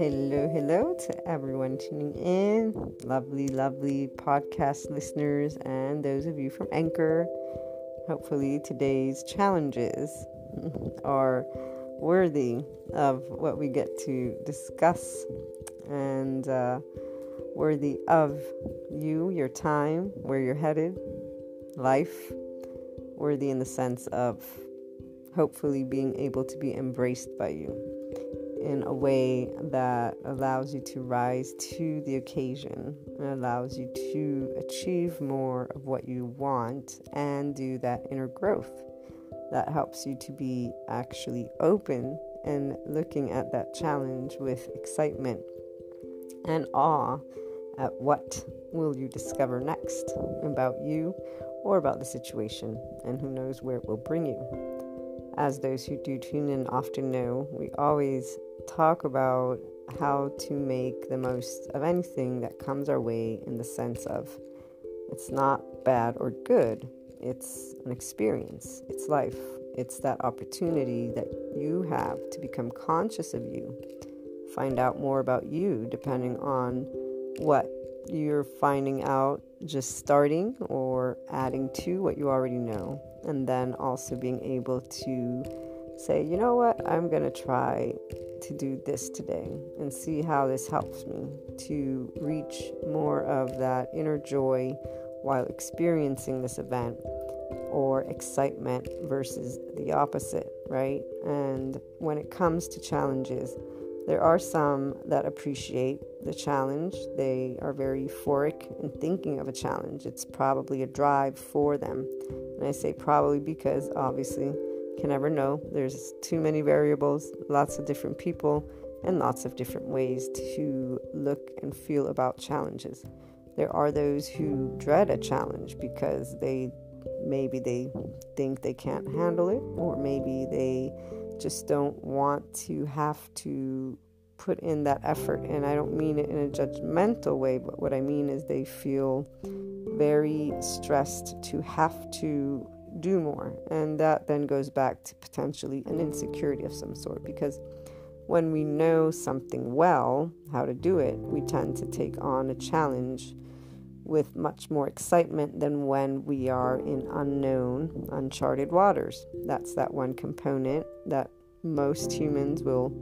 Hello, hello to everyone tuning in. Lovely, lovely podcast listeners, and those of you from Anchor. Hopefully, today's challenges are worthy of what we get to discuss and uh, worthy of you, your time, where you're headed, life, worthy in the sense of hopefully being able to be embraced by you in a way that allows you to rise to the occasion and allows you to achieve more of what you want and do that inner growth that helps you to be actually open and looking at that challenge with excitement and awe at what will you discover next about you or about the situation and who knows where it will bring you. As those who do tune in often know, we always talk about how to make the most of anything that comes our way in the sense of it's not bad or good, it's an experience, it's life, it's that opportunity that you have to become conscious of you, find out more about you depending on what you're finding out just starting or adding to what you already know, and then also being able to say, you know what, I'm going to try to do this today and see how this helps me to reach more of that inner joy while experiencing this event or excitement versus the opposite, right? And when it comes to challenges, there are some that appreciate the challenge. They are very euphoric in thinking of a challenge. It's probably a drive for them. And I say probably because obviously can never know. There's too many variables, lots of different people, and lots of different ways to look and feel about challenges. There are those who dread a challenge because they maybe they think they can't handle it, or maybe they just don't want to have to put in that effort. And I don't mean it in a judgmental way, but what I mean is they feel very stressed to have to do more. And that then goes back to potentially an insecurity of some sort because when we know something well, how to do it, we tend to take on a challenge with much more excitement than when we are in unknown, uncharted waters. That's that one component that most humans will,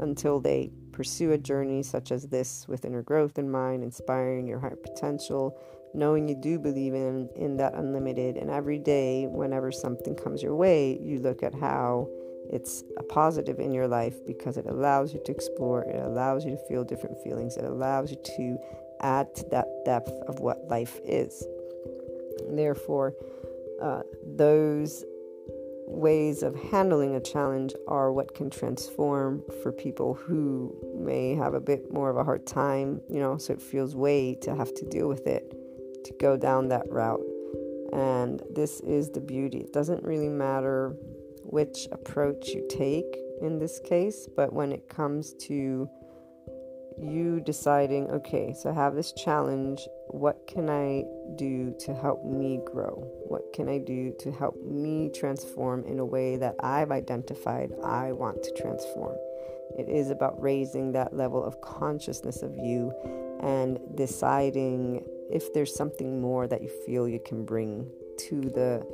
until they pursue a journey such as this with inner growth in mind, inspiring your higher potential, knowing you do believe in, in that unlimited. And every day, whenever something comes your way, you look at how it's a positive in your life because it allows you to explore, it allows you to feel different feelings, it allows you to add to that depth of what life is. therefore, uh, those ways of handling a challenge are what can transform for people who may have a bit more of a hard time, you know, so it feels way to have to deal with it, to go down that route. And this is the beauty. It doesn't really matter which approach you take in this case, but when it comes to you deciding, okay, so I have this challenge. What can I do to help me grow? What can I do to help me transform in a way that I've identified I want to transform? It is about raising that level of consciousness of you and deciding if there's something more that you feel you can bring to the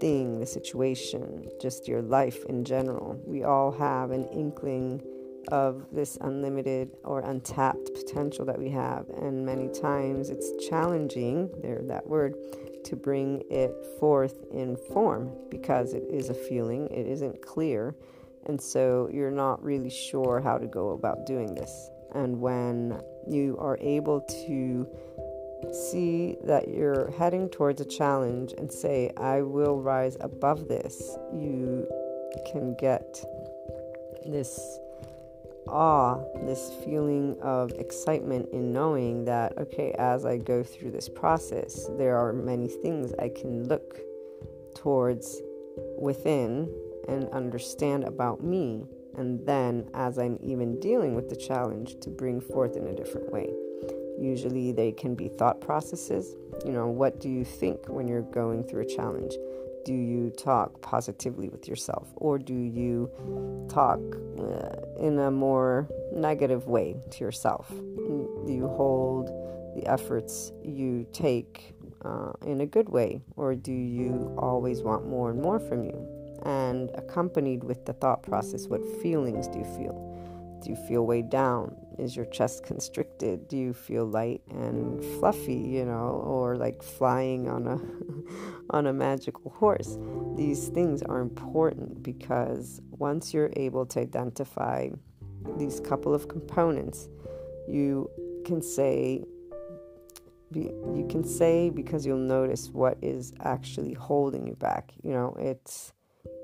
thing, the situation, just your life in general. We all have an inkling of this unlimited or untapped potential that we have. And many times it's challenging, there that word, to bring it forth in form because it is a feeling, it isn't clear. And so you're not really sure how to go about doing this. And when you are able to see that you're heading towards a challenge and say, I will rise above this, you can get this awe, this feeling of excitement in knowing that, okay, as I go through this process, there are many things I can look towards within and understand about me. And then, as I'm even dealing with the challenge, to bring forth in a different way. Usually, they can be thought processes. You know, what do you think when you're going through a challenge? do you talk positively with yourself or do you talk uh, in a more negative way to yourself? Do you hold the efforts you take uh, in a good way or do you always want more and more from you? And accompanied with the thought process, what feelings do you feel? Do you feel weighed down? Is your chest constricted? Do you feel light and fluffy, you know, or like flying on a on a magical horse? These things are important because once you're able to identify these couple of components, you can say you can say because you'll notice what is actually holding you back. You know, it's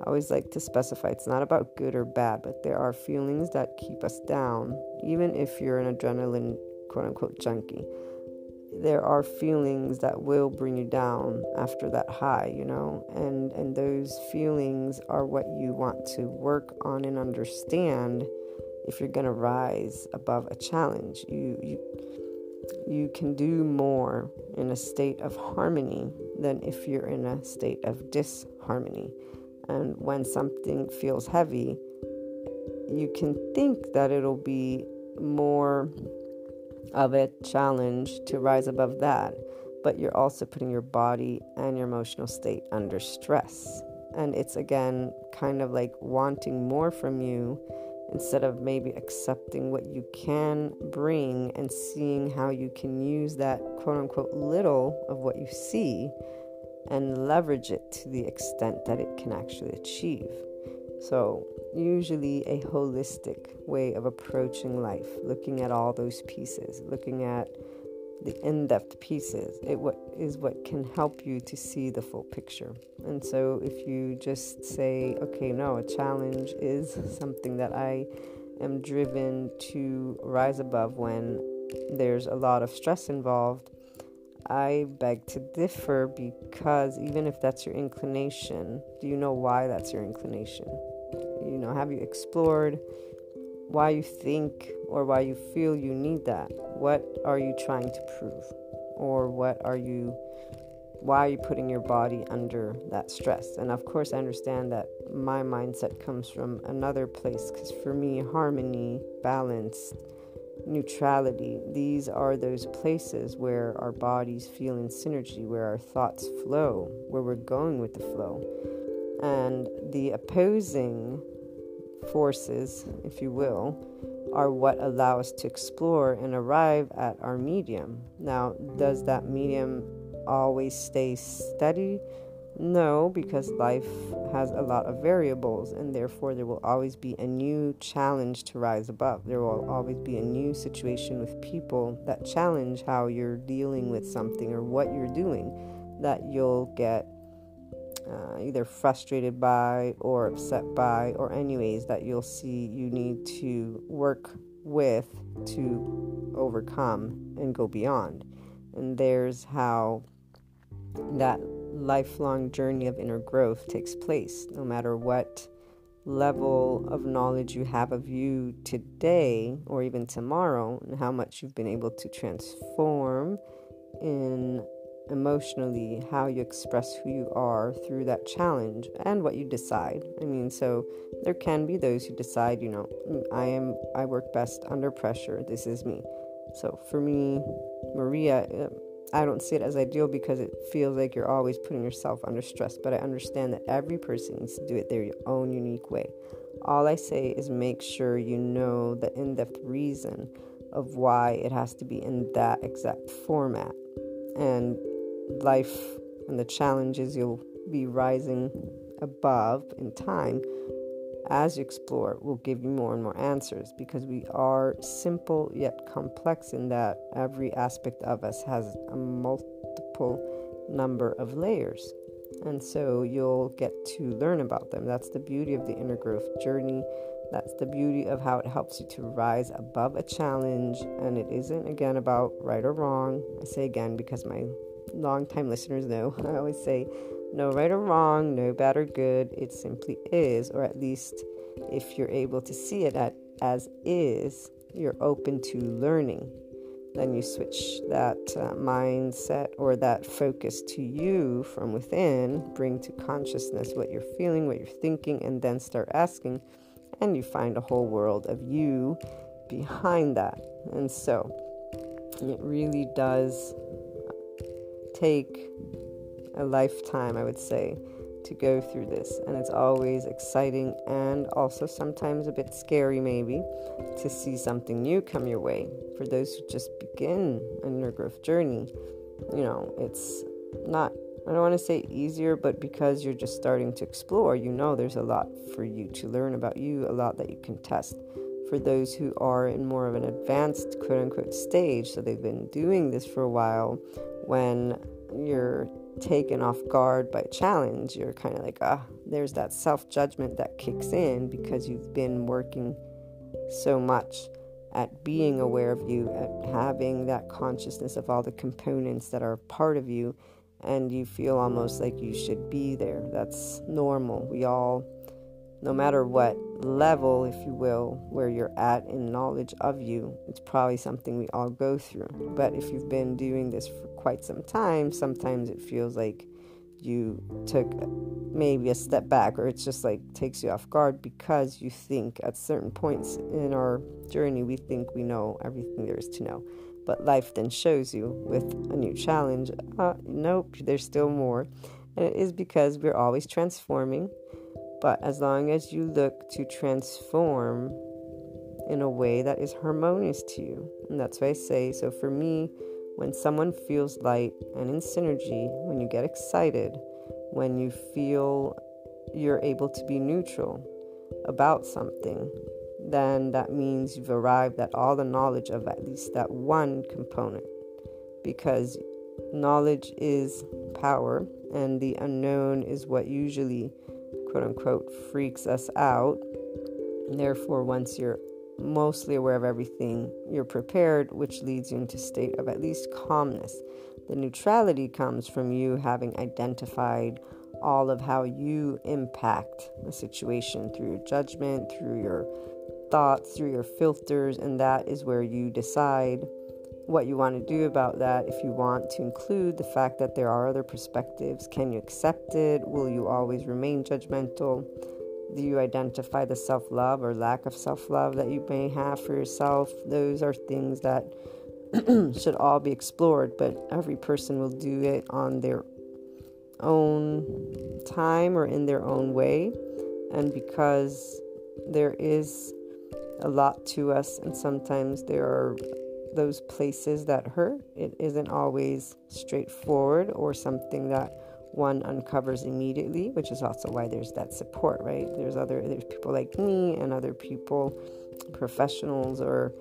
I always like to specify it's not about good or bad, but there are feelings that keep us down, even if you're an adrenaline quote unquote junkie. There are feelings that will bring you down after that high, you know, and and those feelings are what you want to work on and understand if you're to rise above a challenge. You you you can do more in a state of harmony than if you're in a state of disharmony. And when something feels heavy, you can think that it'll be more of a challenge to rise above that, but you're also putting your body and your emotional state under stress. And it's again kind of like wanting more from you instead of maybe accepting what you can bring and seeing how you can use that quote unquote little of what you see and leverage it to the extent that it can actually achieve. So, usually a holistic way of approaching life, looking at all those pieces, looking at the in-depth pieces it what is what can help you to see the full picture and so if you just say okay no a challenge is something that i am driven to rise above when there's a lot of stress involved I beg to differ because even if that's your inclination, do you know why that's your inclination? You know, have you explored why you think or why you feel you need that? What are you trying to prove? Or what are you why are you putting your body under that stress? And of course, I understand that my mindset comes from another place because for me, harmony, balance, neutrality. These are those places where our bodies feel in synergy, where our thoughts flow, where we're going with the flow. And the opposing forces, if you will, are what allow us to explore and arrive at our medium. Now, does that medium always stay steady? No, because life has a lot of variables, and therefore there will always be a new challenge to rise above. There will always be a new situation with people that challenge how you're dealing with something or what you're doing that you'll get uh, either frustrated by or upset by, or, anyways, that you'll see you need to work with to overcome and go beyond. And there's how that lifelong journey of inner growth takes place, no matter what level of knowledge you have of you today or even tomorrow, and how much you've been able to transform in emotionally how you express who you are through that challenge and what you decide. I mean, so there can be those who decide, you know, mm, I am I work best under pressure. This is me. So for me, Maria, uh, I don't see it as ideal because it feels like you're always putting yourself under stress, but I understand that every person needs to do it their own unique way. All I say is make sure you know the in depth reason of why it has to be in that exact format. And life and the challenges you'll be rising above in time as you explore will give you more and more answers because we are simple yet complex in that every aspect of us has a multiple number of layers. And so you'll get to learn about them. That's the beauty of the inner growth journey. That's the beauty of how it helps you to rise above a challenge. And it isn't, again, about right or wrong. I say again because my long-time listeners know. I always say no right or wrong, no bad or good. It simply is, or at least if you're able to see it at, as is, you're open to learning. then you switch that uh, mindset or that focus to you from within, bring to consciousness what you're feeling, what you're thinking, and then start asking. And you find a whole world of you behind that. And so it really does take a lifetime, I would say, to go through this. And it's always exciting and also sometimes a bit scary, maybe, to see something new come your way. For those who just begin an inner growth journey, you know, it's not, I don't want to say easier, but because you're just starting to explore, you know, there's a lot for you to learn about you, a lot that you can test. For those who are in more of an advanced quote unquote stage, so they've been doing this for a while, when you're taken off guard by a challenge, you're kind of like, ah, there's that self judgment that kicks in because you've been working so much at being aware of you, at having that consciousness of all the components that are part of you, and you feel almost like you should be there. That's normal. We all no matter what level, if you will, where you're at in knowledge of you, it's probably something we all go through. But if you've been doing this for quite some time, sometimes it feels like you took maybe a step back or it's just like takes you off guard because you think at certain points in our journey we think we know everything there is to know. But life then shows you with a new challenge uh, nope there's still more. And it is because we're always transforming but as long as you look to transform in a way that is harmonious to you, and that's why I say so for me, when someone feels light and in synergy, when you get excited, when you feel you're able to be neutral about something, then that means you've arrived at all the knowledge of at least that one component. Because knowledge is power, and the unknown is what usually quote unquote freaks us out. And therefore, once you're mostly aware of everything, you're prepared, which leads you into a state of at least calmness. The neutrality comes from you having identified all of how you impact the situation through your judgment, through your thoughts, through your filters, and that is where you decide what you want to do about that. If you want to include the fact that there are other perspectives, can you accept it? Will you always remain judgmental? Do you identify the self love or lack of self love that you may have for yourself? Those are things that should all be explored, but every person will do it on their own time or in their own way. And because there is a lot to us, and sometimes there are those places that hurt. It isn't always straightforward or something that one uncovers immediately, which is also why there's that support, right? There's other there's people like me and other people, professionals or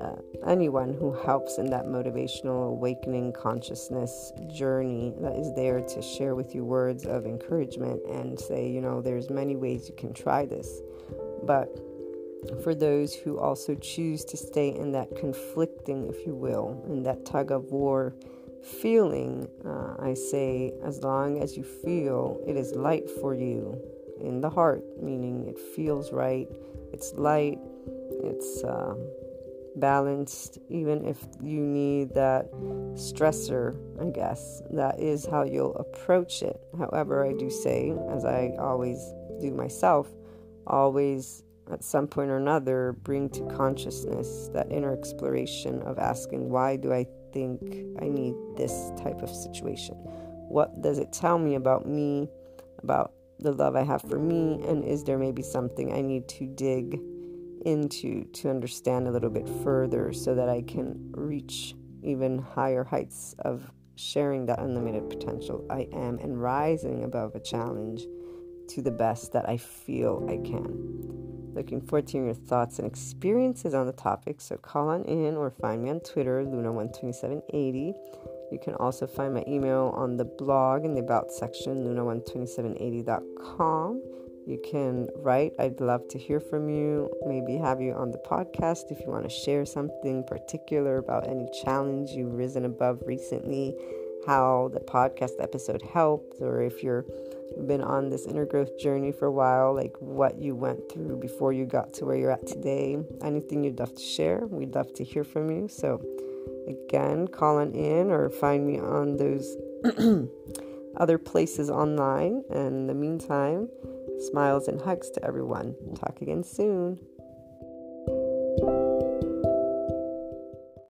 uh, anyone who helps in that motivational awakening consciousness journey that is there to share with you words of encouragement and say, you know, there's many ways you can try this. But for those who also choose to stay in that conflicting, if you will, in that tug of war feeling, uh, I say, as long as you feel it is light for you in the heart, meaning it feels right, it's light, it's uh, balanced, even if you need that stressor, I guess, that is how you'll approach it. However, I do say, as I always do myself, always at some point or another bring to consciousness that inner exploration of asking, why do I think I need this type of situation? What does it tell me about me, about the love I have for me, and is there maybe something I need to dig into to understand a little bit further so that I can reach even higher heights of sharing that unlimited potential I am and rising above a challenge to the best that I feel I can. Looking forward to your thoughts and experiences on the topic. So call on in or find me on Twitter, Luna12780. You can also find my email on the blog in the About section, luna12780.com. You can write. I'd love to hear from you. Maybe have you on the podcast if you want to share something particular about any challenge you've risen above recently, how the podcast episode helped, or if you're been on this inner growth journey for a while, like what you went through before you got to where you're at today, anything you'd love to share, we'd love to hear from you. So Again, call on in or find me on those other places online. And in the meantime, smiles and hugs to everyone. Talk again soon.